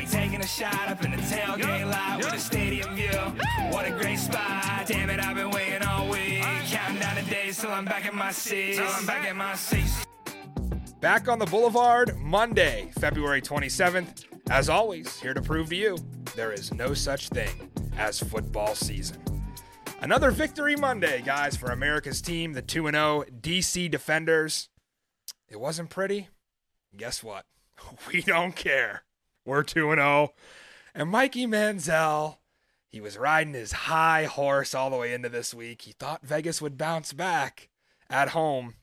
we taking a shot up in the tailgate lot with a stadium view. What a great spot. Damn it, I've been waiting all week. Counting down the days till I'm back in my seat. Till I'm back in my seat. Back on the Boulevard, Monday, February 27th. As always, here to prove to you there is no such thing as football season. Another victory Monday, guys, for America's team, the 2 0 DC Defenders. It wasn't pretty. Guess what? We don't care. We're 2 0. And Mikey Manziel, he was riding his high horse all the way into this week. He thought Vegas would bounce back at home.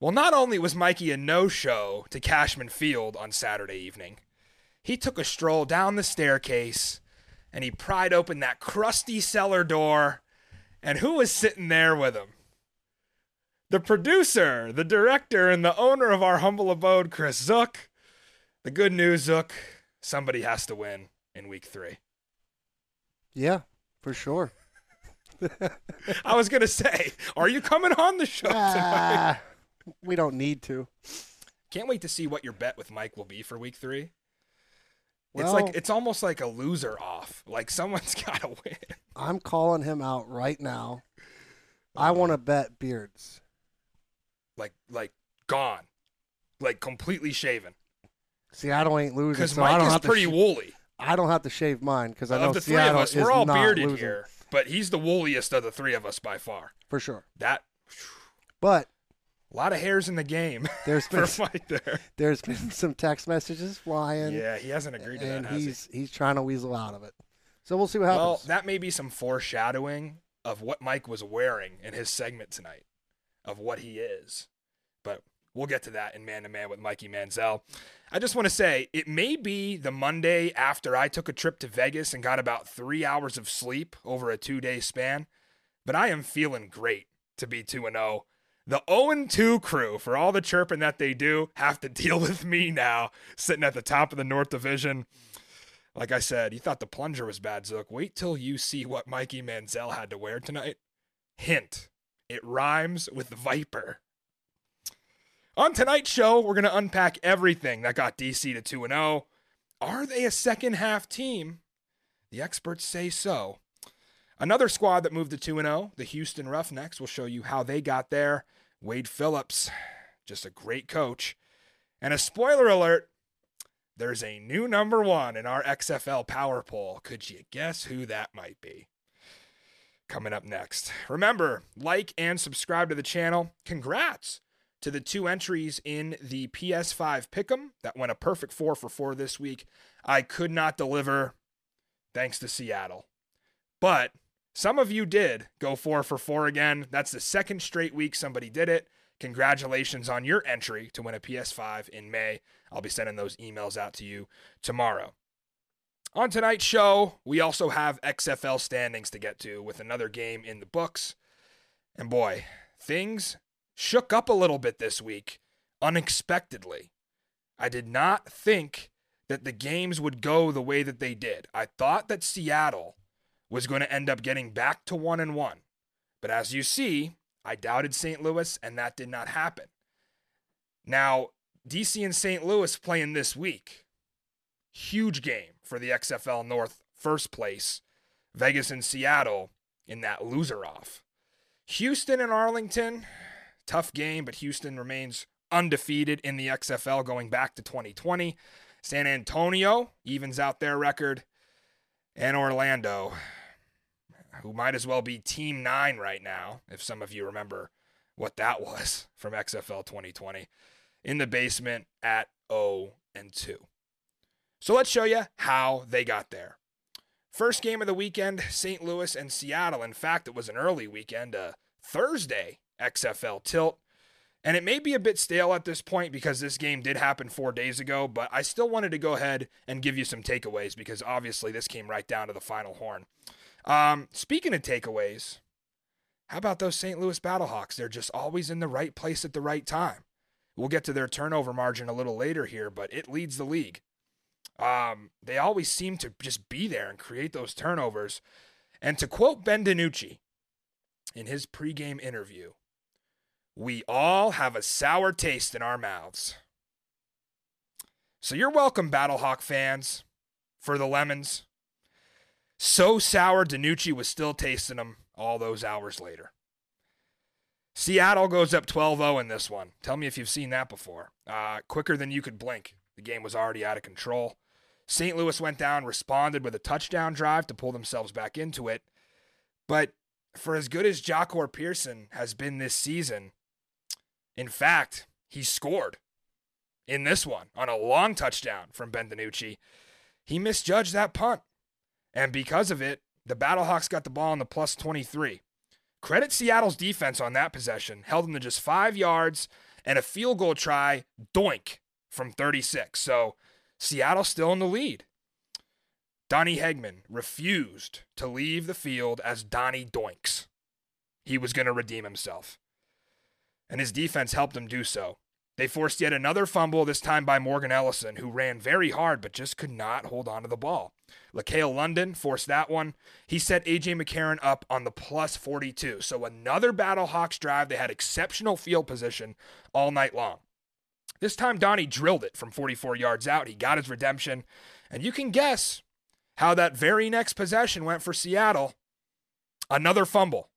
Well, not only was Mikey a no show to Cashman Field on Saturday evening, he took a stroll down the staircase and he pried open that crusty cellar door. And who was sitting there with him? The producer, the director, and the owner of our humble abode, Chris Zook. The good news, Zook, somebody has to win in week three. Yeah, for sure. I was going to say, are you coming on the show tonight? Ah, we don't need to. Can't wait to see what your bet with Mike will be for week three. it's like it's almost like a loser off. Like someone's got to win. I'm calling him out right now. I want to bet beards. Like like gone, like completely shaven. Seattle ain't losing, Because so I Mike don't is pretty sh- wool I don't have to shave mine because I know Of the three Seattle of us, is we're all not bearded losing, here, but he's the wooliest of the three of us by far. for sure. That But a lot of hairs in the game there's for been there. there's been some text messages flying, Yeah, he hasn't agreed to and that, has he? he's he's trying to weasel out of it. So we'll see what happens. Well, that may be some foreshadowing of what Mike was wearing in his segment tonight, of what he is. We'll get to that in Man to Man with Mikey Manziel. I just want to say it may be the Monday after I took a trip to Vegas and got about three hours of sleep over a two day span, but I am feeling great to be 2 0. The 0 2 crew, for all the chirping that they do, have to deal with me now, sitting at the top of the North Division. Like I said, you thought the plunger was bad, Zook. Wait till you see what Mikey Manziel had to wear tonight. Hint, it rhymes with Viper. On tonight's show, we're going to unpack everything that got DC to 2 0. Are they a second half team? The experts say so. Another squad that moved to 2 0, the Houston Roughnecks, will show you how they got there. Wade Phillips, just a great coach. And a spoiler alert there's a new number one in our XFL power poll. Could you guess who that might be? Coming up next. Remember, like and subscribe to the channel. Congrats to the two entries in the PS5 Pick'em that went a perfect four for four this week. I could not deliver thanks to Seattle. But some of you did go four for four again. That's the second straight week somebody did it. Congratulations on your entry to win a PS5 in May. I'll be sending those emails out to you tomorrow. On tonight's show, we also have XFL standings to get to with another game in the books. And boy, things shook up a little bit this week unexpectedly. I did not think that the games would go the way that they did. I thought that Seattle was going to end up getting back to 1 and 1. But as you see, I doubted St. Louis and that did not happen. Now, DC and St. Louis playing this week. Huge game for the XFL North first place. Vegas and Seattle in that loser off. Houston and Arlington, tough game, but Houston remains undefeated in the XFL going back to 2020. San Antonio evens out their record. And Orlando, who might as well be Team 9 right now, if some of you remember what that was from XFL 2020, in the basement at 0 and 2. So let's show you how they got there. First game of the weekend, St. Louis and Seattle. In fact, it was an early weekend, a Thursday XFL tilt. And it may be a bit stale at this point because this game did happen four days ago, but I still wanted to go ahead and give you some takeaways because obviously this came right down to the final horn. Um, speaking of takeaways, how about those St. Louis Battlehawks? They're just always in the right place at the right time. We'll get to their turnover margin a little later here, but it leads the league. Um, they always seem to just be there and create those turnovers. And to quote Ben DiNucci in his pregame interview, we all have a sour taste in our mouths. So you're welcome, Battlehawk fans. for the Lemons. So sour, DiNucci was still tasting them all those hours later. Seattle goes up 12 0 in this one. Tell me if you've seen that before. Uh, quicker than you could blink. The game was already out of control. St. Louis went down, responded with a touchdown drive to pull themselves back into it. But for as good as Jahcour Pearson has been this season, in fact, he scored in this one on a long touchdown from Ben DiNucci. He misjudged that punt. And because of it, the Battlehawks got the ball on the plus 23. Credit Seattle's defense on that possession, held them to just five yards and a field goal try, doink, from 36. So Seattle still in the lead. Donnie Hageman refused to leave the field as Donnie Doinks. He was going to redeem himself. And his defense helped him do so. They forced yet another fumble, this time by Morgan Ellison, who ran very hard but just could not hold on to the ball. LaCale London forced that one. He set A.J. McCarron up on the plus 42. So another Battlehawks drive. They had exceptional field position all night long. This time, Donnie drilled it from 44 yards out. He got his redemption. And you can guess how that very next possession went for Seattle. Another fumble.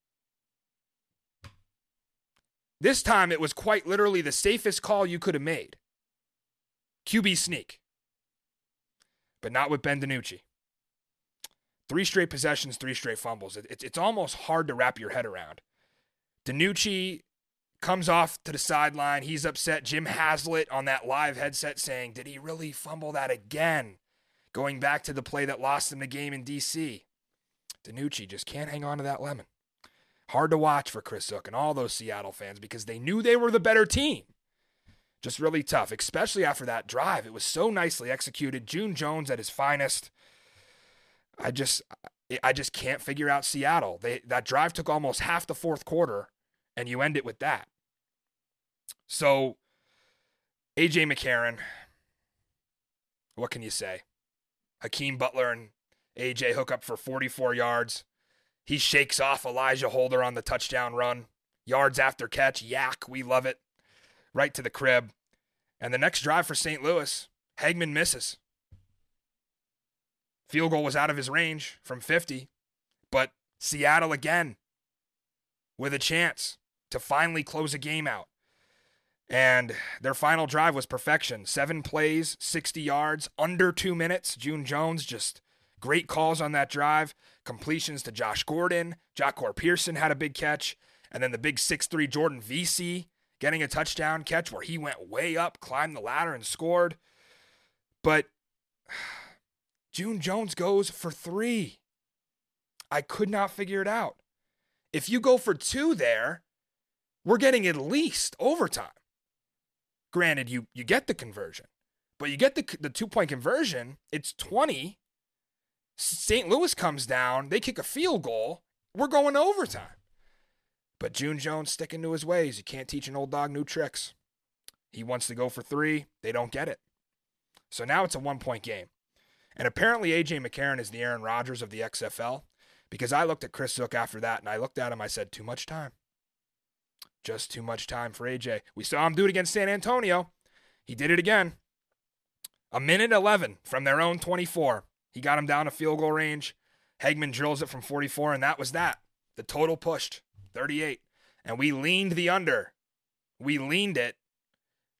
This time, it was quite literally the safest call you could have made. QB sneak. But not with Ben DiNucci. Three straight possessions, three straight fumbles. It's, it's almost hard to wrap your head around. DiNucci comes off to the sideline. He's upset. Jim Haslett on that live headset saying, Did he really fumble that again? Going back to the play that lost him the game in D.C. DiNucci just can't hang on to that lemon. Hard to watch for Chris Zook and all those Seattle fans because they knew they were the better team. Just really tough, especially after that drive. It was so nicely executed. June Jones at his finest. I just I just can't figure out Seattle. They that drive took almost half the fourth quarter and you end it with that. So, AJ McCarron, what can you say? Hakeem Butler and AJ hook up for 44 yards. He shakes off Elijah Holder on the touchdown run. Yards after catch, yak, we love it. Right to the crib. And the next drive for St. Louis, Hageman misses. Field goal was out of his range from 50, but Seattle again with a chance to finally close a game out. And their final drive was perfection. Seven plays, 60 yards, under two minutes. June Jones just great calls on that drive. Completions to Josh Gordon. Jahcour Pearson had a big catch. And then the big 6'3 Jordan Veasy getting a touchdown catch where he went way up, climbed the ladder, and scored. But June Jones goes for three. I could not figure it out. If you go for two there, we're getting at least overtime. Granted, you you get the conversion, but you get the the two point conversion. It's twenty. St. Louis comes down. They kick a field goal. We're going overtime. But June Jones sticking to his ways. You can't teach an old dog new tricks. He wants to go for three. They don't get it. So now it's a one point game. And apparently, AJ McCarron is the Aaron Rodgers of the XFL because I looked at Chris Zook after that and I looked at him. I said, too much time. Just too much time for AJ. We saw him do it against San Antonio. He did it again. A minute 11 from their own 24. He got him down to field goal range. Hageman drills it from 44, and that was that. The total pushed 38. And we leaned the under. We leaned it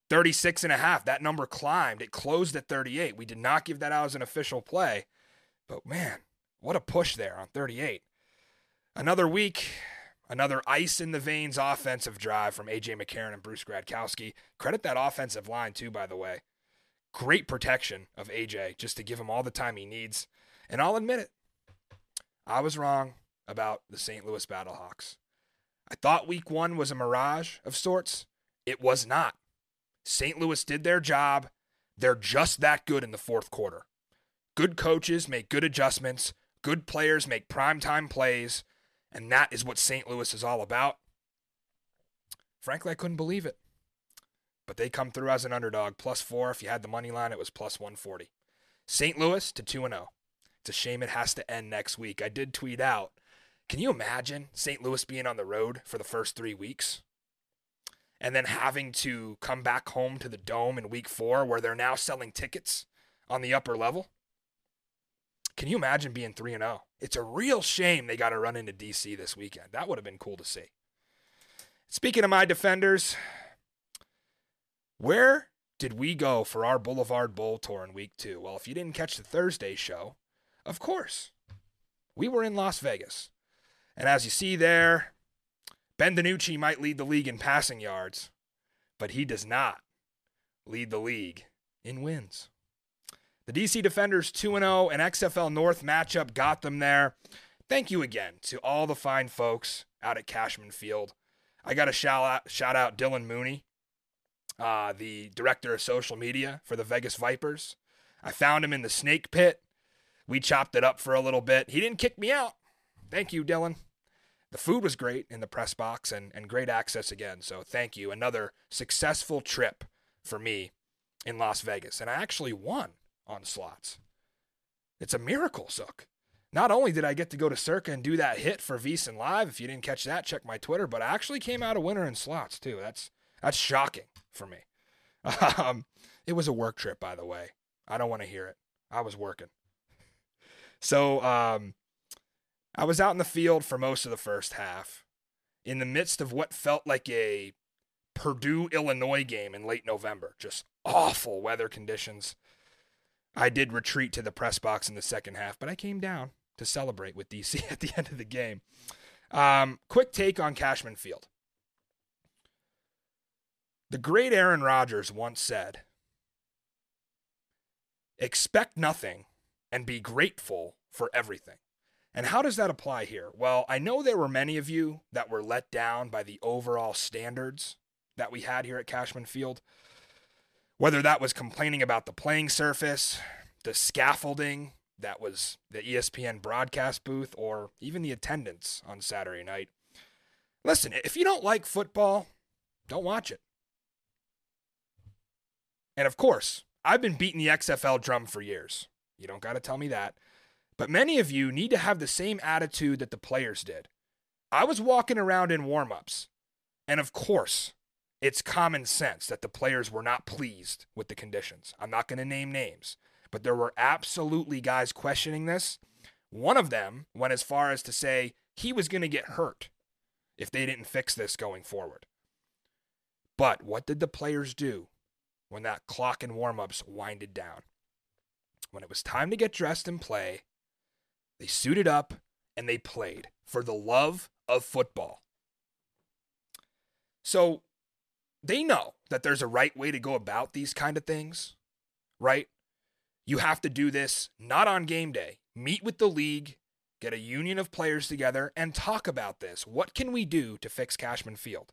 36 and a half. That number climbed. It closed at 38. We did not give that out as an official play. But man, what a push there on 38. Another week, Another ice in the veins offensive drive from A.J. McCarron and Bruce Gradkowski. Credit that offensive line, too, by the way. Great protection of A.J. just to give him all the time he needs. And I'll admit it, I was wrong about the St. Louis Battlehawks. I thought week one was a mirage of sorts. It was not. St. Louis did their job. They're just that good in the fourth quarter. Good coaches make good adjustments. Good players make primetime plays. And that is what St. Louis is all about. Frankly, I couldn't believe it. But they come through as an underdog, plus four. If you had the money line, it was plus 140. St. Louis to 2 0. It's a shame it has to end next week. I did tweet out. Can you imagine St. Louis being on the road for the first three weeks? And then having to come back home to the dome in week four where they're now selling tickets on the upper level? Can you imagine being 3 and 0? It's a real shame they got to run into DC this weekend. That would have been cool to see. Speaking of my defenders, where did we go for our Boulevard Bowl tour in week 2? Well, if you didn't catch the Thursday show, of course, we were in Las Vegas. And as you see there, Ben DiNucci might lead the league in passing yards, but he does not lead the league in wins. The DC Defenders 2 0 and oh, XFL North matchup got them there. Thank you again to all the fine folks out at Cashman Field. I got to shout out, shout out Dylan Mooney, uh, the director of social media for the Vegas Vipers. I found him in the snake pit. We chopped it up for a little bit. He didn't kick me out. Thank you, Dylan. The food was great in the press box and, and great access again. So thank you. Another successful trip for me in Las Vegas. And I actually won on slots. It's a miracle, Zook. Not only did I get to go to Circa and do that hit for VSiN Live, if you didn't catch that, check my Twitter, but I actually came out a winner in slots too. That's that's shocking for me. Um, it was a work trip, by the way. I don't want to hear it. I was working. So um, I was out in the field for most of the first half in the midst of what felt like a Purdue Illinois game in late November. Just awful weather conditions. I did retreat to the press box in the second half, but I came down to celebrate with DC at the end of the game. Um, quick take on Cashman Field. The great Aaron Rodgers once said, Expect nothing and be grateful for everything. And how does that apply here? Well, I know there were many of you that were let down by the overall standards that we had here at Cashman Field. Whether that was complaining about the playing surface, the scaffolding that was the ESPN broadcast booth, or even the attendance on Saturday night. Listen, if you don't like football, don't watch it. And of course, I've been beating the XFL drum for years. You don't got to tell me that. But many of you need to have the same attitude that the players did. I was walking around in warm-ups, and of course, it's common sense that the players were not pleased with the conditions. I'm not going to name names, but there were absolutely guys questioning this. One of them went as far as to say he was going to get hurt if they didn't fix this going forward. But what did the players do when that clock and warm-ups winded down? When it was time to get dressed and play, they suited up and they played for the love of football. So they know that there's a right way to go about these kind of things, right? You have to do this not on game day. Meet with the league, get a union of players together, and talk about this. What can we do to fix Cashman Field?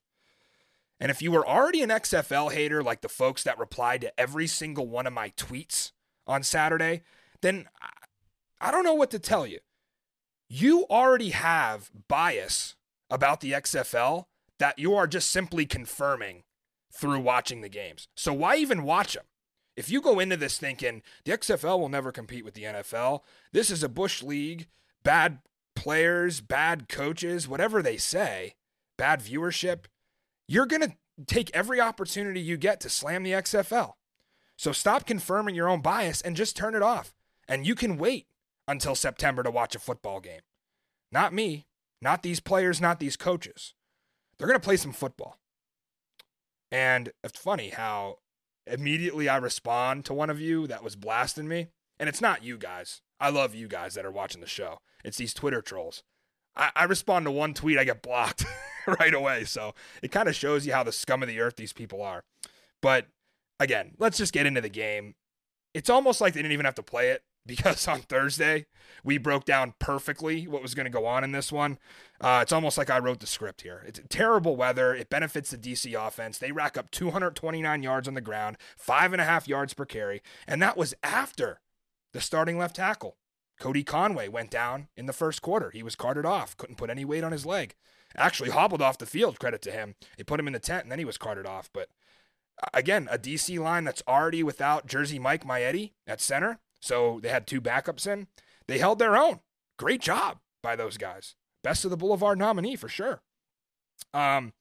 And if you were already an XFL hater like the folks that replied to every single one of my tweets on Saturday, then I don't know what to tell you. You already have bias about the XFL that you are just simply confirming through watching the games. So why even watch them? If you go into this thinking the XFL will never compete with the NFL, this is a Bush league, bad players, bad coaches, whatever they say, bad viewership, you're going to take every opportunity you get to slam the XFL. So stop confirming your own bias and just turn it off. And you can wait until September to watch a football game. Not me, not these players, not these coaches. They're going to play some football. And it's funny how immediately I respond to one of you that was blasting me. And it's not you guys. I love you guys that are watching the show. It's these Twitter trolls. I, I respond to one tweet, I get blocked right away. So it kind of shows you how the scum of the earth these people are. But again, let's just get into the game. It's almost like they didn't even have to play it because on Thursday we broke down perfectly what was going to go on in this one. Uh, it's almost like I wrote the script here. It's terrible weather. It benefits the DC offense. They rack up 229 yards on the ground, five and a half yards per carry, and that was after the starting left tackle. Cody Conway went down in the first quarter. He was carted off, couldn't put any weight on his leg. Actually hobbled off the field, credit to him. They put him in the tent and then he was carted off. But again, a DC line that's already without Jersey Mike Maietti at center. So they had two backups in. They held their own. Great job by those guys. Best of the Boulevard nominee for sure. Um,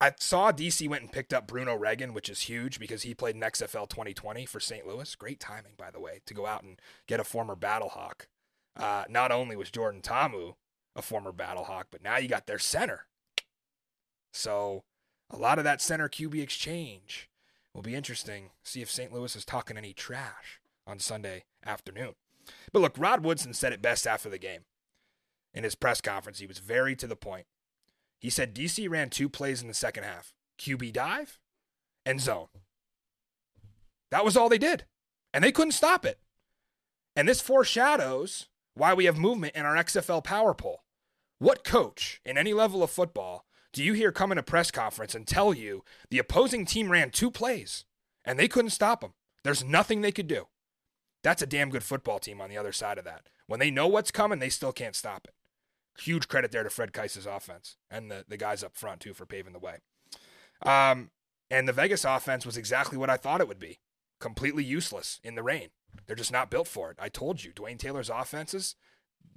I saw DC went and picked up Bruno Reagan, which is huge because he played in XFL 2020 for St. Louis. Great timing, by the way, to go out and get a former Battlehawk. Uh, not only was Jordan Ta'amu a former Battlehawk, but now you got their center. So a lot of that center QB exchange will be interesting. See if St. Louis is talking any trash on Sunday afternoon. But look, Rod Woodson said it best after the game. In his press conference, he was very to the point. He said DC ran two plays in the second half QB dive and zone. That was all they did. And they couldn't stop it. And this foreshadows why we have movement in our XFL power poll. What coach in any level of football do you hear come in a press conference and tell you the opposing team ran two plays and they couldn't stop them? There's nothing they could do. That's a damn good football team on the other side of that. When they know what's coming, they still can't stop it. Huge credit there to Fred Kaiss's offense and the, the guys up front, too, for paving the way. Um, and the Vegas offense was exactly what I thought it would be completely useless in the rain. They're just not built for it. I told you, Dwayne Taylor's offenses,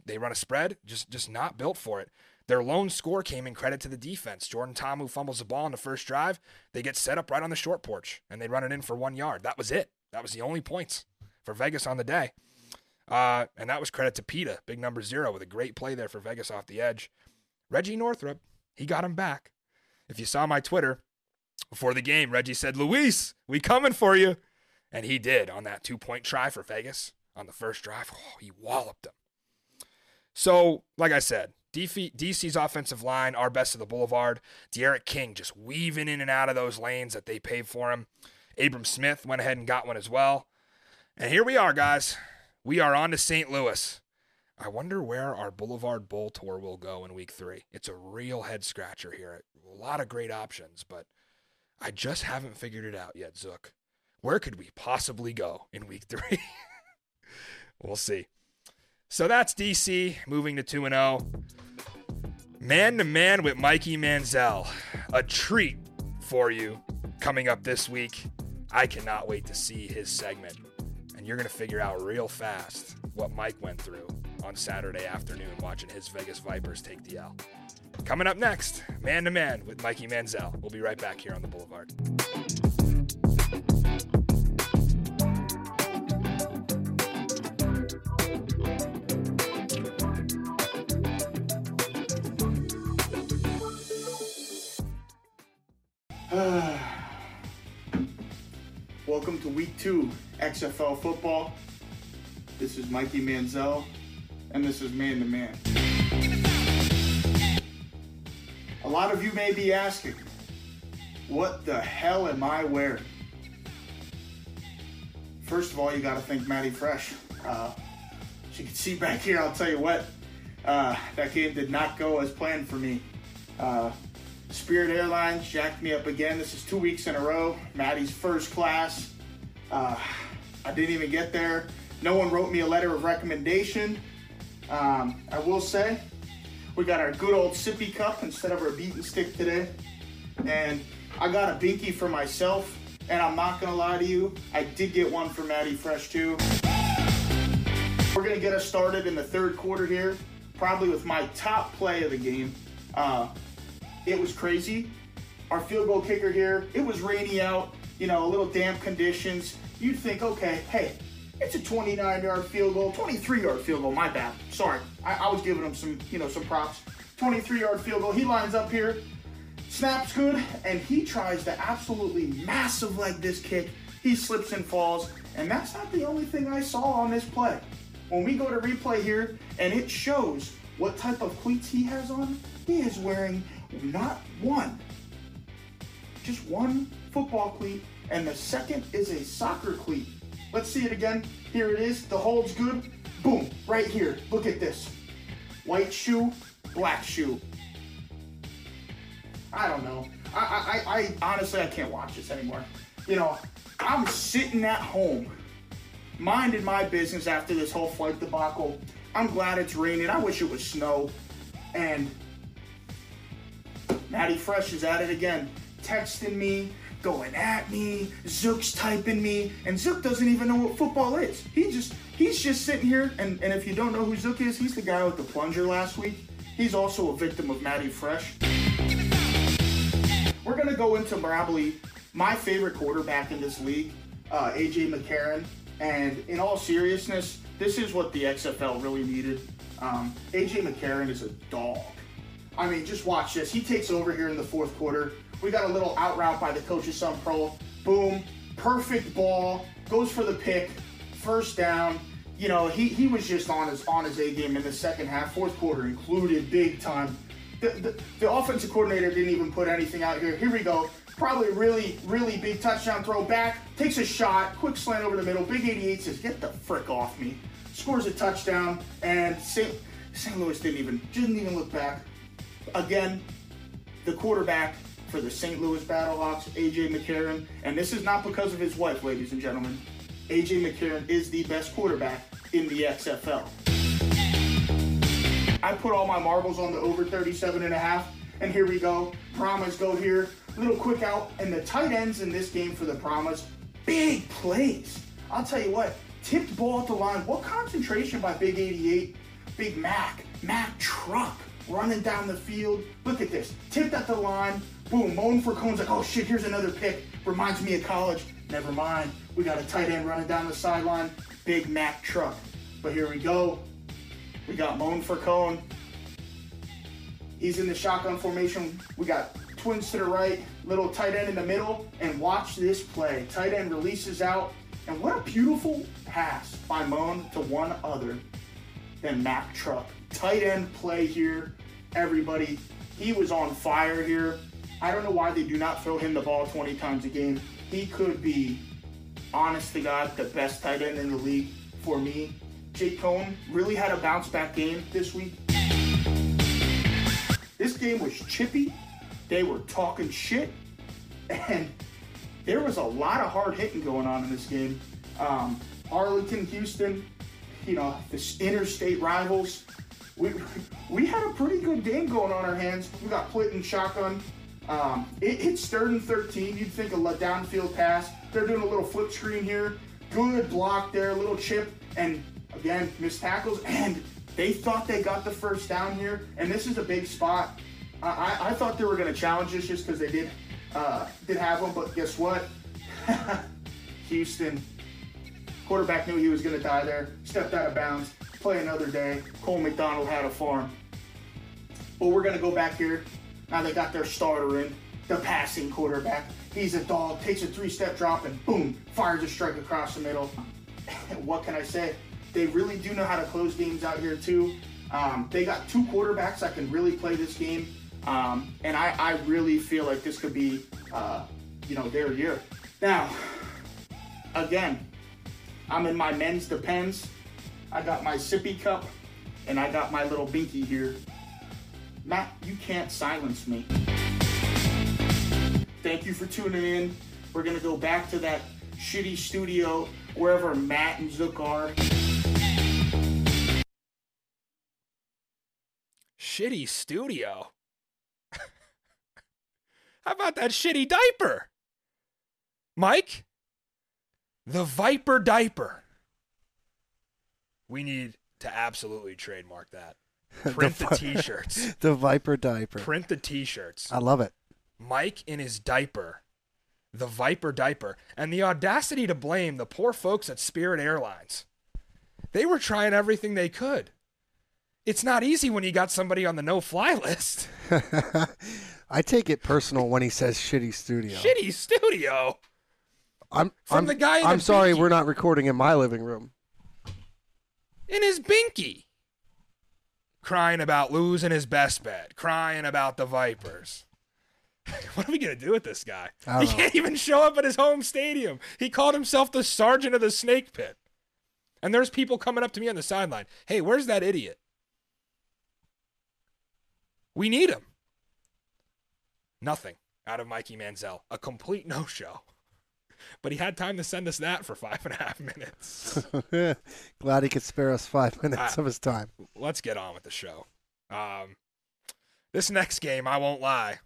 they run a spread, just just not built for it. Their lone score came in credit to the defense. Jordan Ta'amu fumbles the ball in the first drive. They get set up right on the short porch and they run it in for one yard. That was it. That was the only points for Vegas on the day. Uh, and that was credit to PETA, big number zero, with a great play there for Vegas off the edge. Reggie Northrup, he got him back. If you saw my Twitter before the game, Reggie said, Luis, we coming for you. And he did on that two point try for Vegas on the first drive. Oh, he walloped them. So, like I said, DC's offensive line, our best of the boulevard. D'Eriq King just weaving in and out of those lanes that they paved for him. Abram Smith went ahead and got one as well. And here we are, guys. We are on to St. Louis. I wonder where our Boulevard Bowl tour will go in week three. It's a real head scratcher here. A lot of great options, but I just haven't figured it out yet, Zook. Where could we possibly go in week three? we'll see. So that's DC moving to 2 0. Man to man with Mikey Manziel. A treat for you coming up this week. I cannot wait to see his segment. And you're going to figure out real fast what Mike went through on Saturday afternoon watching his Vegas Vipers take the L. Coming up next, man to man with Mikey Manziel. We'll be right back here on the Boulevard. Welcome to week two XFL football. This is Mikey Manziel, and this is Man to Man. A lot of you may be asking, what the hell am I wearing? First of all, you got to thank Maddie Fresh. Uh, as you can see back here, I'll tell you what, uh, that game did not go as planned for me. Uh, Spirit Airlines jacked me up again. This is two weeks in a row. Maddie's first class. Uh, I didn't even get there. No one wrote me a letter of recommendation. Um, I will say, we got our good old sippy cup instead of our beaten stick today. And I got a binky for myself. And I'm not gonna lie to you, I did get one for Maddie Fresh too. We're gonna get us started in the third quarter here, probably with my top play of the game. Uh, it was crazy. Our field goal kicker here, it was rainy out, you know, a little damp conditions. You'd think, okay, hey, it's a 29 yard field goal, 23 yard field goal, my bad. Sorry. I, I was giving him some, you know, some props. 23 yard field goal. He lines up here, snaps good, and he tries to absolutely massive leg this kick. He slips and falls, and that's not the only thing I saw on this play. When we go to replay here, and it shows what type of cleats he has on, he is wearing not one, just one football cleat, and the second is a soccer cleat. Let's see it again. Here it is. The hold's good. Boom, right here. Look at this. White shoe, black shoe. I don't know. I, I, I honestly, I can't watch this anymore. You know, I'm sitting at home, minding my business after this whole flight debacle. I'm glad it's raining. I wish it was snow. And Maddie Fresh is at it again, texting me, going at me. Zook's typing me, and Zook doesn't even know what football is. He just he's just sitting here, and, and if you don't know who Zook is, he's the guy with the plunger last week. He's also a victim of Maddie Fresh. we're gonna go into probably my favorite quarterback in this league, uh, AJ McCarron. And in all seriousness, this is what the XFL really needed. Um, AJ McCarron is a dog. I mean, just watch this. He takes over here in the fourth quarter. We got a little out route by the coach's son pro. Boom, perfect ball, goes for the pick, first down. You know, he, he was just on his on his A game in the second half, fourth quarter included, big time. The, the, the offensive coordinator didn't even put anything out here. Here we go. Probably really, really big touchdown throw back, takes a shot, quick slant over the middle. Big 88 says, Get the frick off me. Scores a touchdown, and St. St. Louis didn't even didn't even look back. Again, the quarterback for the St. Louis Battlehawks, AJ McCarron, and this is not because of his wife, ladies and gentlemen. AJ McCarron is the best quarterback in the XFL. I put all my marbles on the over 37 and a half, and here we go. Brahmas go here, little quick out, and the tight ends in this game for the Brahmas, big plays. I'll tell you what, tipped ball at the line. What concentration by Big 88, Big Mac, Mac truck running down the field. Look at this, tipped at the line. Boom, Moan for Cone's like, oh shit, here's another pick. Reminds me of college. Never mind. We got a tight end running down the sideline. Big Mac truck. But here we go. We got Moan for Cone. He's in the shotgun formation. We got twins to the right, little tight end in the middle, and watch this play. Tight end releases out, and what a beautiful pass by Moan to one other than Mac Truck. Tight end play here, everybody. He was on fire here. I don't know why they do not throw him the ball 20 times a game. He could be, honest to God, the best tight end in the league for me. Jack Coan really had a bounce back game this week. This game was chippy. They were talking shit. And there was a lot of hard hitting going on in this game. Um, Arlington, Houston, you know, this interstate rivals. We, we had a pretty good game going on our hands. We got Clinton shotgun. Um, it hits third and 13. You'd think a downfield pass. They're doing a little flip screen here. Good block there, a little chip, and again, missed tackles. And they thought they got the first down here. And this is a big spot. I, I, I thought they were going to challenge this just because they did uh, did have them, but guess what? Houston quarterback knew he was going to die there. Stepped out of bounds. Play another day. Cole McDonald had a farm. But we're going to go back here. Now they got their starter in, the passing quarterback. He's a dog, takes a three step drop, and boom, fires a strike across the middle. what can I say? They really do know how to close games out here, too. Um, they got two quarterbacks that can really play this game. Um, and I, I, really feel like this could be, uh, you know, their year. Now, again, I'm in my men's depends. I got my sippy cup, and I got my little binky here. Matt, you can't silence me. Thank you for tuning in. We're gonna go back to that shitty studio wherever Matt and Zook are. Shitty studio. How about that shitty diaper? Mike? The Viper diaper. We need to absolutely trademark that. Print the, vi- t-shirts. the Viper diaper. Print the t-shirts. I love it. Mike in his diaper. The Viper diaper. And the audacity to blame the poor folks at Spirit Airlines. They were trying everything they could. It's not easy when you got somebody on the no-fly list. I take it personal when he says shitty studio. Shitty studio. I'm From I'm, the guy I'm the sorry, binky. we're not recording in my living room. In his binky. Crying about losing his best bet, crying about the Vipers. what are we going to do with this guy? He know. can't even show up at his home stadium. He called himself the sergeant of the snake pit. And there's people coming up to me on the sideline. Hey, where's that idiot? We need him. Nothing out of Mikey Manziel. A complete no show. But he had time to send us that for five and a half minutes. Glad he could spare us five minutes Ah. of his time. let's get on with the show. Um, this next game, I won't lie,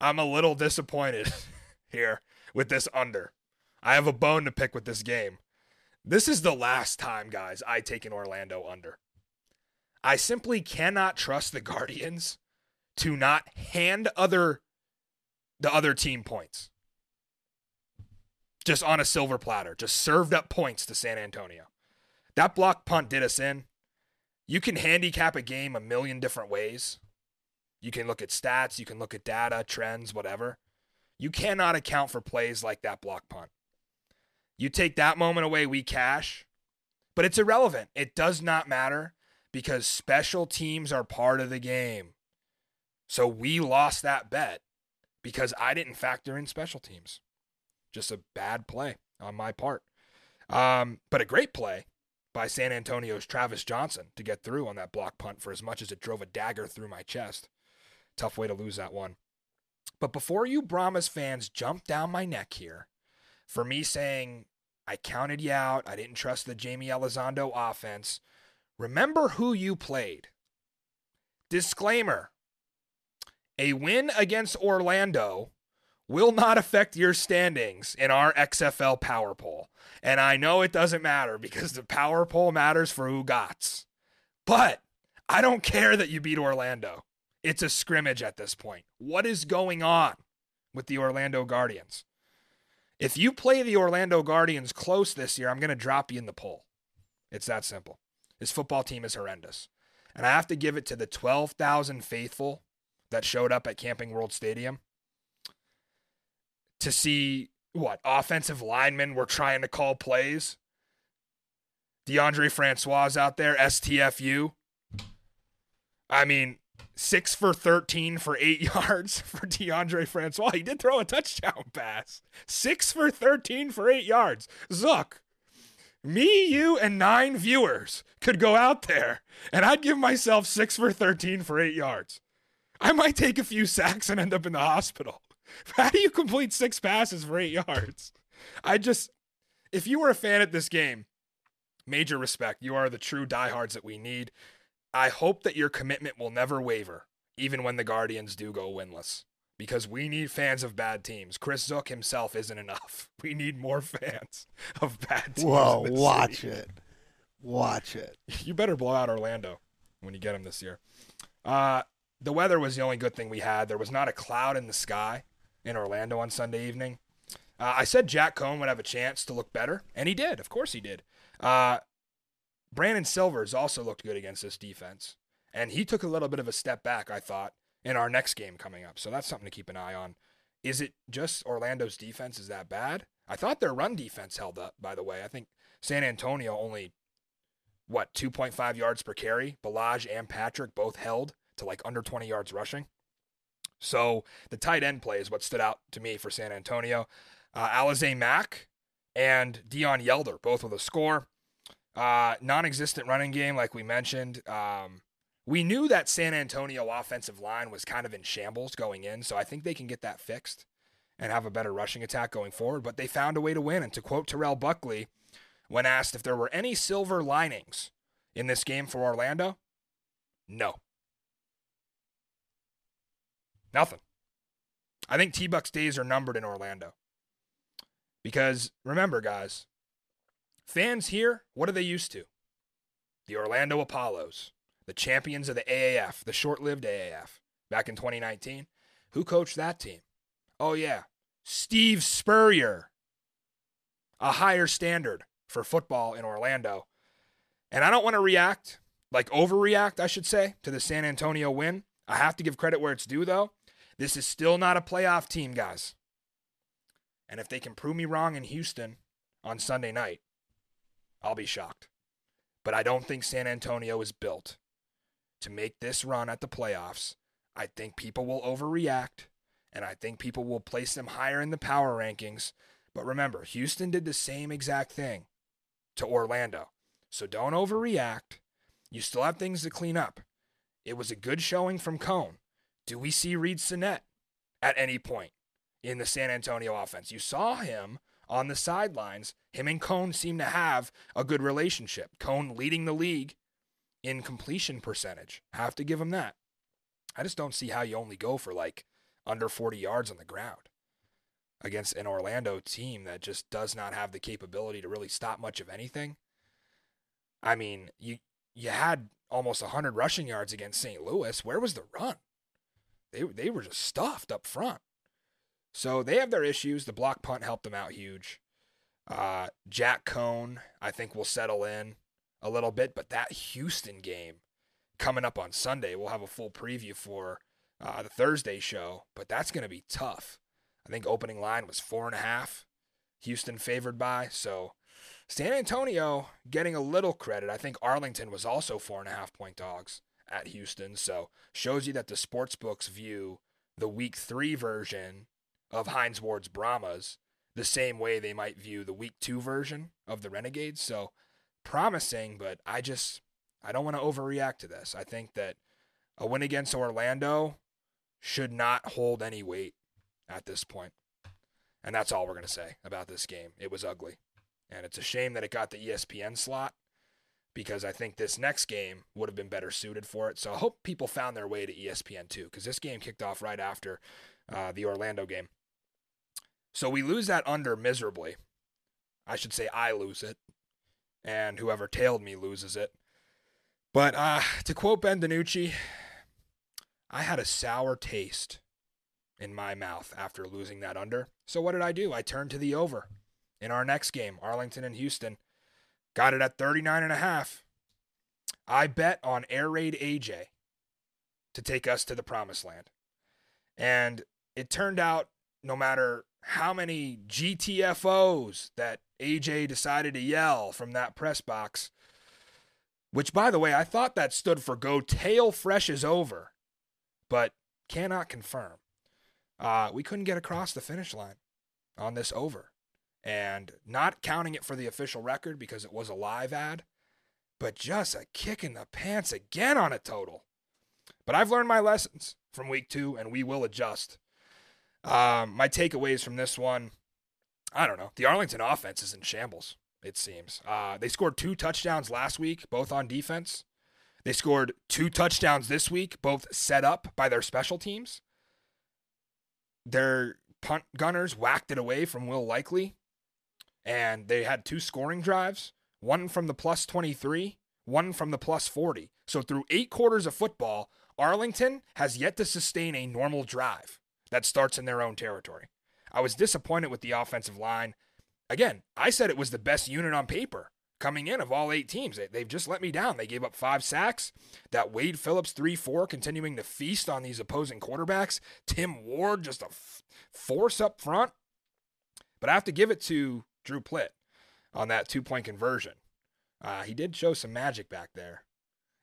I'm a little disappointed here with this under. I have a bone to pick with this game. This is the last time, guys, I take an Orlando under. I simply cannot trust the Guardians to not hand other the other team points. Just on a silver platter, just served up points to San Antonio. That block punt did us in. You can handicap a game a million different ways. You can look at stats, you can look at data, trends, whatever. You cannot account for plays like that block punt. You take that moment away, we cash, but it's irrelevant. It does not matter because special teams are part of the game. So we lost that bet because I didn't factor in special teams. Just a bad play on my part. Um, but a great play by San Antonio's Travis Johnson to get through on that block punt for as much as it drove a dagger through my chest. Tough way to lose that one. But before you Brahmas fans jump down my neck here for me saying I counted you out, I didn't trust the Jamie Elizondo offense, remember who you played. Disclaimer a win against Orlando will not affect your standings in our XFL power poll. And I know it doesn't matter because the power poll matters for who gots. But I don't care that you beat Orlando. It's a scrimmage at this point. What is going on with the Orlando Guardians? If you play the Orlando Guardians close this year, I'm going to drop you in the poll. It's that simple. This football team is horrendous. And I have to give it to the 12,000 faithful that showed up at Camping World Stadium to see what offensive linemen were trying to call plays. Deondre Francois out there, STFU. I mean, six for 13 for eight yards for Deondre Francois. He did throw a touchdown pass. Six for 13 for eight yards. Zook, me, you, and nine viewers could go out there and I'd give myself six for 13 for eight yards. I might take a few sacks and end up in the hospital. How do you complete six passes for eight yards? I just, if you were a fan at this game, major respect. You are the true diehards that we need. I hope that your commitment will never waver, even when the Guardians do go winless, because we need fans of bad teams. Chris Zook himself isn't enough. We need more fans of bad teams. Whoa, watch city. it. Watch it. You better blow out Orlando when you get him this year. Uh, the weather was the only good thing we had. There was not a cloud in the sky in Orlando on Sunday evening. Uh, I said Jack Coan would have a chance to look better, and he did. Of course, he did. Uh, Brandon Silvers also looked good against this defense, and he took a little bit of a step back, I thought, in our next game coming up. So that's something to keep an eye on. Is it just Orlando's defense is that bad? I thought their run defense held up, by the way. I think San Antonio only, what, 2.5 yards per carry? Ballage and Patrick both held to like under 20 yards rushing. So the tight end play is what stood out to me for San Antonio. Uh, Alize Mack and Deon Yelder, both with a score. Uh, non-existent running game, like we mentioned. Um, we knew that San Antonio offensive line was kind of in shambles going in, so I think they can get that fixed and have a better rushing attack going forward. But they found a way to win. And to quote Terrell Buckley, when asked if there were any silver linings in this game for Orlando, no. Nothing. I think T Buck's days are numbered in Orlando. Because remember, guys, fans here, what are they used to? The Orlando Apollos, the champions of the AAF, the short lived AAF, back in 2019. Who coached that team? Oh, yeah, Steve Spurrier. A higher standard for football in Orlando. And I don't want to react, like overreact, I should say, to the San Antonio win. I have to give credit where it's due, though. This is still not a playoff team, guys. And if they can prove me wrong in Houston on Sunday night, I'll be shocked. But I don't think San Antonio is built to make this run at the playoffs. I think people will overreact, and I think people will place them higher in the power rankings. But remember, Houston did the same exact thing to Orlando. So don't overreact. You still have things to clean up. It was a good showing from Coan. Do we see Reid Sinnett at any point in the San Antonio offense? You saw him on the sidelines. Him and Coan seem to have a good relationship. Coan leading the league in completion percentage. Have to give him that. I just don't see how you only go for like under 40 yards on the ground against an Orlando team that just does not have the capability to really stop much of anything. I mean, you you had almost 100 rushing yards against St. Louis. Where was the run? They they were just stuffed up front. So they have their issues. The block punt helped them out huge. Uh, Jack Coan, I think, will settle in a little bit, but that Houston game coming up on Sunday, we'll have a full preview for uh, the Thursday show, but that's going to be tough. I think opening line was four and a half. Houston favored by. So San Antonio getting a little credit. I think Arlington was also four and a half point dogs at Houston. So shows you that the sports books view the week three version of Hines Ward's Brahmas the same way they might view the week two version of the Renegades. So promising, but I just I don't want to overreact to this. I think that a win against Orlando should not hold any weight at this point. And that's all we're going to say about this game. It was ugly. And it's a shame that it got the ESPN slot because I think this next game would have been better suited for it. So I hope people found their way to ESPN too because this game kicked off right after uh, the Orlando game. So we lose that under miserably. I should say I lose it, and whoever tailed me loses it. But uh, to quote Ben DiNucci, I had a sour taste in my mouth after losing that under. So what did I do? I turned to the over in our next game, Arlington and Houston. Got it at 39 and a half. I bet on Air Raid AJ to take us to the promised land. And it turned out no matter how many GTFOs that AJ decided to yell from that press box, which by the way, I thought that stood for go tail fresh is over, but cannot confirm. Uh, we couldn't get across the finish line on this over. And not counting it for the official record because it was a live ad, but just a kick in the pants again on a total. But I've learned my lessons from week two, and we will adjust. Um, my takeaways from this one I don't know. The Arlington offense is in shambles, it seems. Uh, they scored two touchdowns last week, both on defense. They scored two touchdowns this week, both set up by their special teams. Their punt gunners whacked it away from Will Likely, and they had two scoring drives one from the plus 23, one from the plus 40. So through eight quarters of football, Arlington has yet to sustain a normal drive that starts in their own territory. I was disappointed with the offensive line. Again, I said it was the best unit on paper coming in of all eight teams. They, have just let me down. They gave up five sacks. That Wade Phillips 3 4 continuing to feast on these opposing quarterbacks. Tim Ward just a f- force up front. But I have to give it to Drew Plitt on that two point conversion. Uh, he did show some magic back there.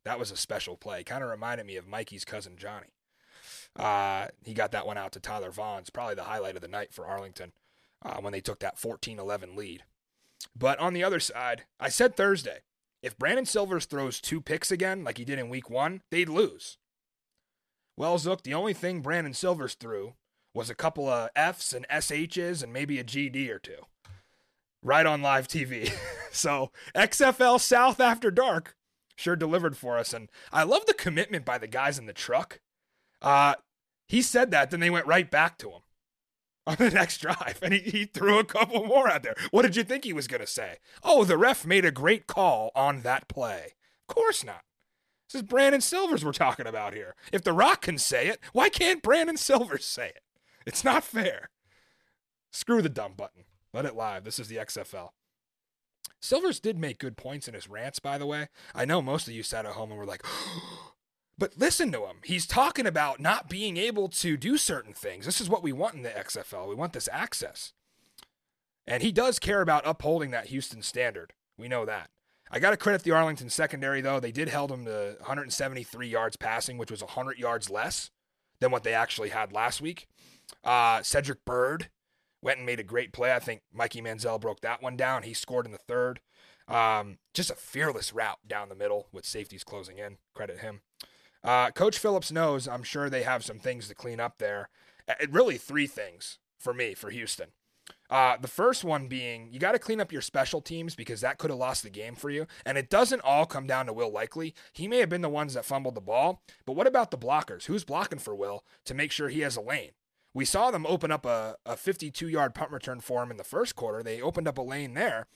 That was a special play. Kind of reminded me of Mikey's cousin Johnny. Uh, he got that one out to Tyler Vaughns, probably the highlight of the night for Arlington uh, when they took that 14 11 lead. But on the other side, I said Thursday, if Brandon Silvers throws two picks again, like he did in week one, they'd lose. Well, Zook, the only thing Brandon Silvers threw was a couple of F's and SH's and maybe a GD or two. Right on live TV. so XFL South After Dark sure delivered for us. And I love the commitment by the guys in the truck. Uh, he said that, then they went right back to him on the next drive, and he, he threw a couple more out there. What did you think he was going to say? Oh, the ref made a great call on that play. Of course not. This is Brandon Silvers we're talking about here. If The Rock can say it, why can't Brandon Silvers say it? It's not fair. Screw the dumb button. Let it live. This is the XFL. Silvers did make good points in his rants, by the way. I know most of you sat at home and were like, But listen to him. He's talking about not being able to do certain things. This is what we want in the XFL. We want this access. And he does care about upholding that Houston standard. We know that. I got to credit the Arlington secondary, though. They did held him to 173 yards passing, which was 100 yards less than what they actually had last week. Uh, Cedric Byrd went and made a great play. I think Mikey Manziel broke that one down. He scored in the third. Um, just a fearless route down the middle with safeties closing in. Credit him. Uh, Coach Phillips knows I'm sure they have some things to clean up there. Uh, really, three things for me for Houston. Uh, the first one being you got to clean up your special teams because that could have lost the game for you. And it doesn't all come down to Will Likely. He may have been the ones that fumbled the ball, but what about the blockers? Who's blocking for Will to make sure he has a lane? We saw them open up a, a 52 yard punt return for him in the first quarter. They opened up a lane there.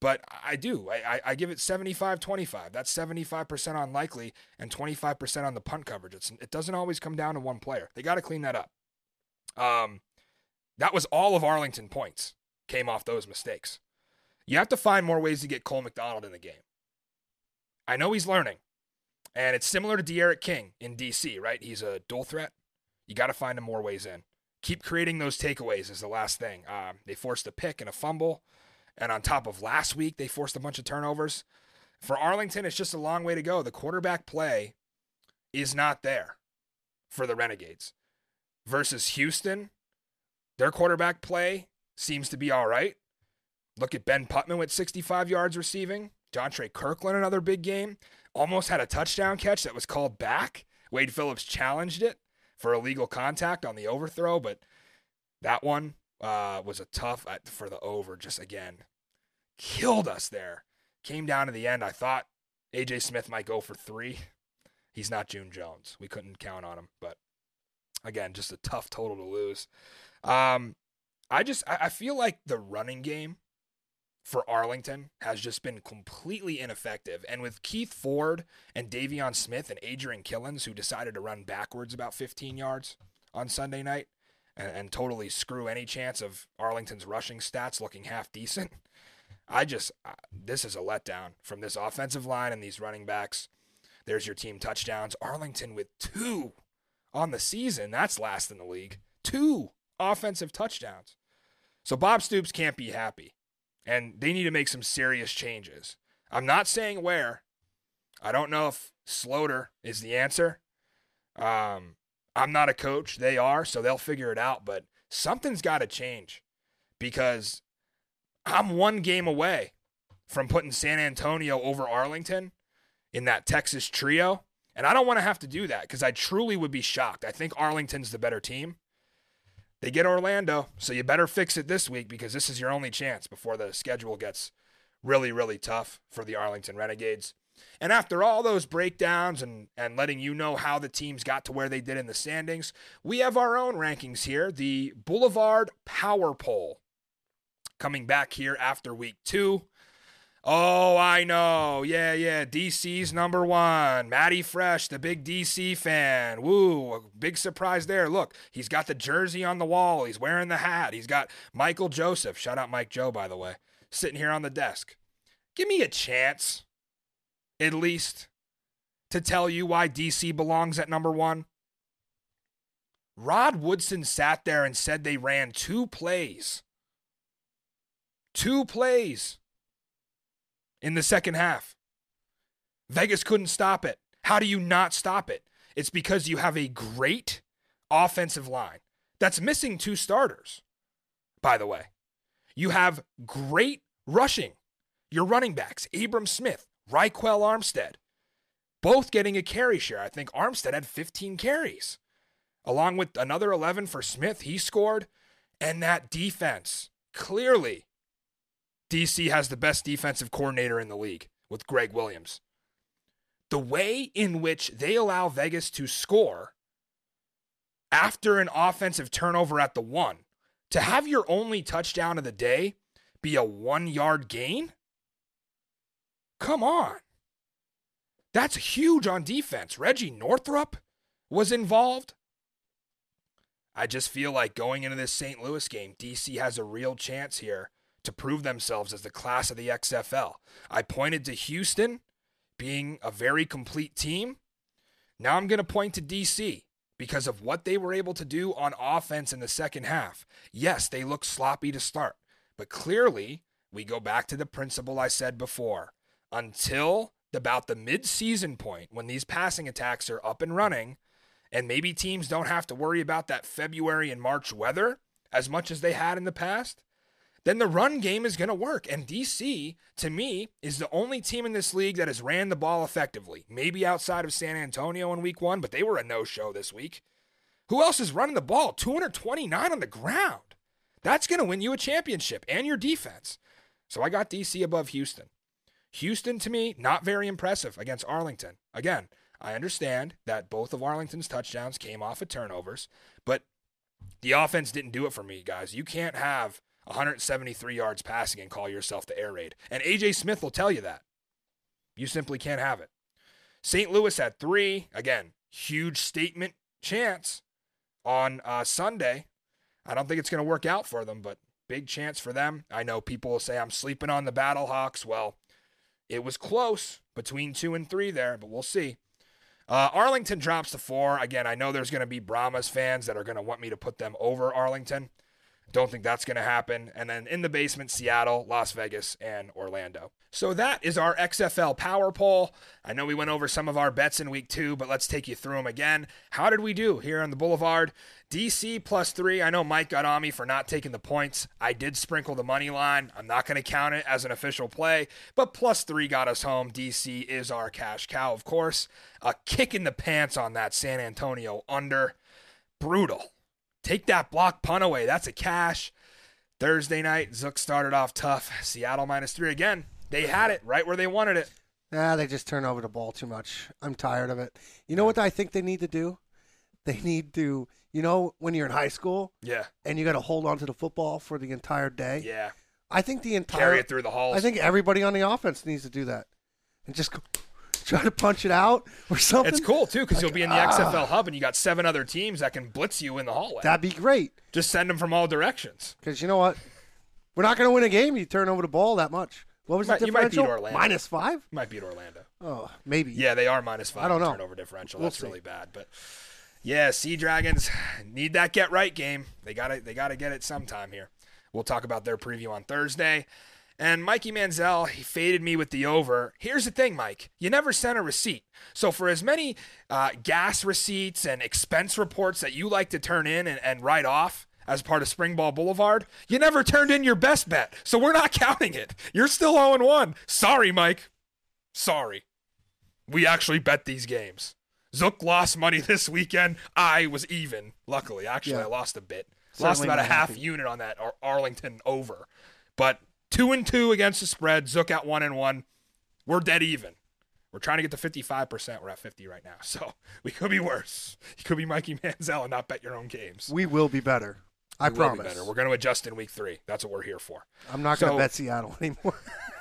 But I do. I, I give it 75 25. That's 75% on Likely and 25% on the punt coverage. It's, it doesn't always come down to one player. They got to clean that up. Um, That was all of Arlington points came off those mistakes. You have to find more ways to get Cole McDonald in the game. I know he's learning. And it's similar to D'Eriq King in DC, right? He's a dual threat. You got to find him more ways in. Keep creating those takeaways is the last thing. Um, they forced a pick and a fumble. And on top of last week, they forced a bunch of turnovers. For Arlington, it's just a long way to go. The quarterback play is not there for the Renegades. Versus Houston, their quarterback play seems to be all right. Look at Ben Putman with 65 yards receiving. Jontre Kirkland, another big game. Almost had a touchdown catch that was called back. Wade Phillips challenged it for illegal contact on the overthrow, but that one uh, was a tough uh, for the over. Just again, killed us there. Came down to the end. I thought AJ Smith might go for three. He's not June Jones. We couldn't count on him, but again, just a tough total to lose. Um, I just I feel like the running game for Arlington has just been completely ineffective. And with Keith Ford and De'Veon Smith and Adrian Killins, who decided to run backwards about 15 yards on Sunday night and, and totally screw any chance of Arlington's rushing stats looking half decent, I just, this is a letdown from this offensive line and these running backs. There's your team touchdowns. Arlington with two on the season. That's last in the league. Two offensive touchdowns. So Bob Stoops can't be happy and they need to make some serious changes. I'm not saying where. I don't know if Sloter is the answer. Um, I'm not a coach. They are, so they'll figure it out. But something's got to change because I'm one game away from putting San Antonio over Arlington in that Texas trio. And I don't want to have to do that because I truly would be shocked. I think Arlington's the better team. They get Orlando, so you better fix it this week because this is your only chance before the schedule gets really, really tough for the Arlington Renegades. And after all those breakdowns and, and letting you know how the teams got to where they did in the standings, we have our own rankings here the Boulevard Power Poll coming back here after week two. Oh, I know. Yeah, yeah. DC's number one. Matty Fresh, the big DC fan. Woo, big surprise there. Look, he's got the jersey on the wall. He's wearing the hat. He's got Michael Joseph. Shout out Mike Joe, by the way, sitting here on the desk. Give me a chance, at least, to tell you why DC belongs at number one. Rod Woodson sat there and said they ran two plays. Two plays in the second half. Vegas couldn't stop it. How do you not stop it? It's because you have a great offensive line that's missing two starters, by the way. You have great rushing. Your running backs, Abram Smith, Ryquell Armstead, both getting a carry share. I think Armstead had 15 carries, along with another 11 for Smith. He scored. And that defense, clearly, DC has the best defensive coordinator in the league with Greg Williams. The way in which they allow Vegas to score after an offensive turnover at the one, to have your only touchdown of the day be a one yard gain? Come on. That's huge on defense. Reggie Northrup was involved. I just feel like going into this St. Louis game, DC has a real chance here to prove themselves as the class of the XFL. I pointed to Houston being a very complete team. Now I'm going to point to DC because of what they were able to do on offense in the second half. Yes, they look sloppy to start, but clearly we go back to the principle I said before. Until about the mid-season point when these passing attacks are up and running and maybe teams don't have to worry about that February and March weather as much as they had in the past, then the run game is going to work. And DC, to me, is the only team in this league that has ran the ball effectively. Maybe outside of San Antonio in week one, but they were a no show this week. Who else is running the ball? 229 on the ground. That's going to win you a championship and your defense. So I got DC above Houston. Houston, to me, not very impressive against Arlington. Again, I understand that both of Arlington's touchdowns came off of turnovers, but the offense didn't do it for me, guys. You can't have 173 yards passing and call yourself the air raid. And AJ Smith will tell you that. You simply can't have it. St. Louis had three. Again, huge statement chance on uh, Sunday. I don't think it's going to work out for them, but big chance for them. I know people will say I'm sleeping on the Battlehawks. Well, it was close between two and three there, but we'll see. Uh, Arlington drops to four. Again, I know there's going to be Brahmas fans that are going to want me to put them over Arlington. Don't think that's going to happen. And then in the basement, Seattle, Las Vegas, and Orlando. So that is our XFL power poll. I know we went over some of our bets in week two, but let's take you through them again. How did we do here on the Boulevard? DC plus three. I know Mike got on me for not taking the points. I did sprinkle the money line. I'm not going to count it as an official play, but plus three got us home. DC is our cash cow, of course. A kick in the pants on that San Antonio under. Brutal. Take that block punt away. That's a cash. Thursday night, Zook started off tough. Seattle minus three again. They had it right where they wanted it. Nah, they just turn over the ball too much. I'm tired of it. You know what I think they need to do? They need to, you know, when you're in high school Yeah. and you got to hold on to the football for the entire day. Yeah. I think the entire Carry it through the halls. I think everybody on the offense needs to do that and just go, try to punch it out or something. it's cool too because you'll be in the ah. XFL hub and you got seven other teams that can blitz you in the hallway. That'd be great Just send them from all directions. because you know what? We're not going to win a game. You turn over the ball that much. What was Might- the you might beat differential? Orlando. Minus five? Might beat Orlando. Oh, maybe. Yeah, they are minus five. I don't know. Turnover differential. We'll That's see. really bad. But yeah, Sea Dragons need that get right game. They got to they got to get it sometime here. We'll talk about their preview on Thursday. And Mikey Manziel, he faded me with the over. Here's the thing, Mike. You never sent a receipt. So for as many uh, gas receipts and expense reports that you like to turn in and, and write off as part of Springball Boulevard, you never turned in your best bet. So we're not counting it. You're still 0 1. Sorry, Mike. Sorry. We actually bet these games. Zook lost money this weekend. I was even. Luckily, actually, Yeah. I lost a bit. lost about a half happy. unit on that Arlington over, but two and two against the spread. Zook at one and one. We're dead even. We're trying to get to fifty-five percent. We're at fifty right now, so we could be worse. You could be Mikey Manziel and not bet your own games. We will be better. I We will be promise. better. We're going to adjust in week three. That's what we're here for. I'm not going to bet Seattle anymore.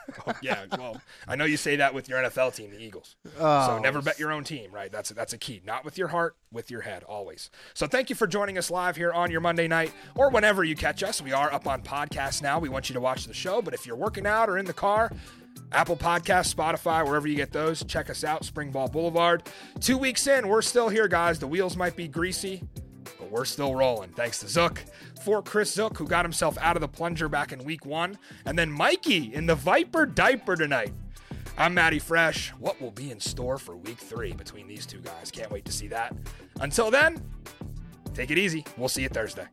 Oh, yeah, well, I know you say that with your NFL team, the Eagles. so Oh. never bet your own team, right? That's that's a key. Not with your heart, with your head, always. So thank you for joining us live here on your Monday night or whenever you catch us. We are up on podcast now. We want you to watch the show, but if you're working out or in the car, Apple Podcasts, Spotify, wherever you get those, check us out. Springball Boulevard. Two weeks in, we're still here, guys. The wheels might be greasy, but we're still rolling. Thanks to Zook. For Chris Zook, who got himself out of the plunger back in week one. And then Mikey in the Viper diaper tonight. I'm Matty Fresh. What will be in store for week three between these two guys? Can't wait to see that. Until then, take it easy. We'll see you Thursday.